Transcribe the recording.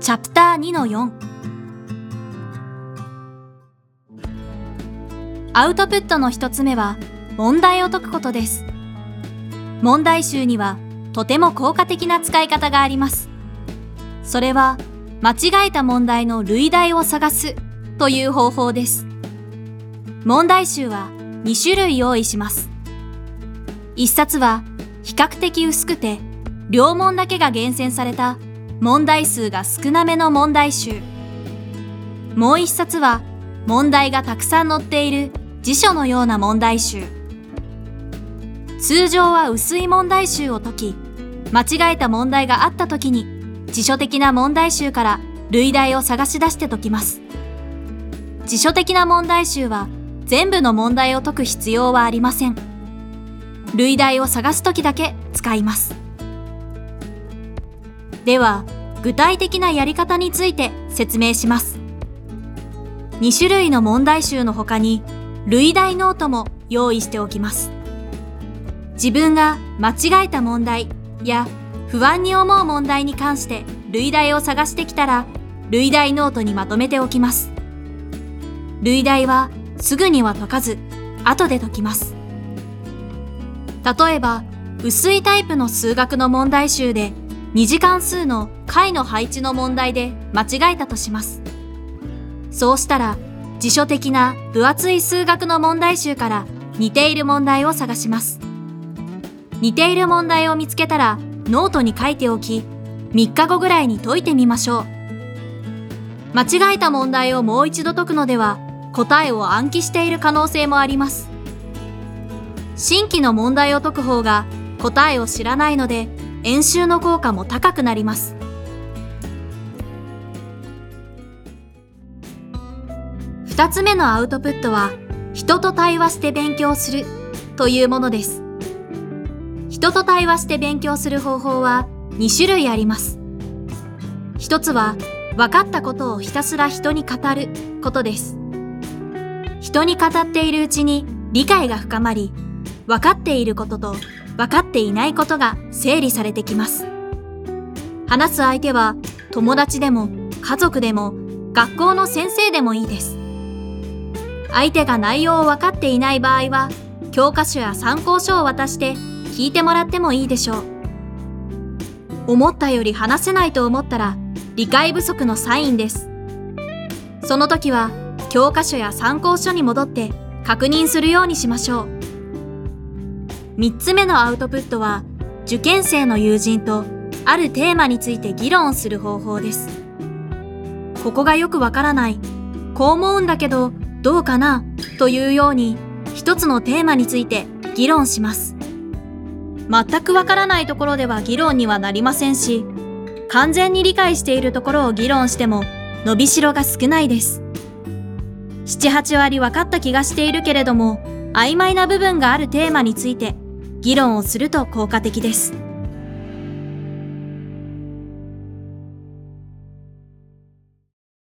チャプター2の4アウトプットの一つ目は問題を解くことです。問題集にはとても効果的な使い方があります。それは間違えた問題の類題を探すという方法です。問題集は2種類用意します。1冊は比較的薄くて両問だけが厳選された問題数が少なめの問題集。もう一冊は問題がたくさん載っている辞書のような問題集。通常は薄い問題集を解き間違えた問題があった時に辞書的な問題集から類題を探し出して解きます。辞書的な問題集は全部の問題を解く必要はありません。類題を探す時だけ使います。では具体的なやり方について説明します。2種類の問題集の他に類題ノートも用意しておきます。自分が間違えた問題や不安に思う問題に関して類題を探してきたら類題ノートにまとめておきます。類題はすぐには解かず後で解きます。例えば薄いタイプの数学の問題集で2次関数の解の配置の問題で間違えたとします。そうしたら辞書的な分厚い数学の問題集から似ている問題を探します。似ている問題を見つけたらノートに書いておき、3日後ぐらいに解いてみましょう。間違えた問題をもう一度解くのでは答えを暗記している可能性もあります。新規の問題を解く方が答えを知らないので演習の効果も高くなります。2つ目のアウトプットは人と対話して勉強するというものです。人と対話して勉強する方法は2種類あります。一つは分かったことをひたすら人に語ることです。人に語っているうちに理解が深まり分かっていることと分かっていないことが整理されてきます。話す相手は友達でも家族でも学校の先生でもいいです。相手が内容を分かっていない場合は教科書や参考書を渡して聞いてもらってもいいでしょう。思ったより話せないと思ったら理解不足のサインです。その時は教科書や参考書に戻って確認するようにしましょう。3つ目のアウトプットは受験生の友人とあるテーマについて議論する方法です。ここがよくわからない、こう思うんだけどどうかな？というように一つのテーマについて議論します。全くわからないところでは議論にはなりませんし、完全に理解しているところを議論しても伸びしろが少ないです。7、8割分かった気がしているけれども、曖昧な部分があるテーマについて議論をすると効果的です。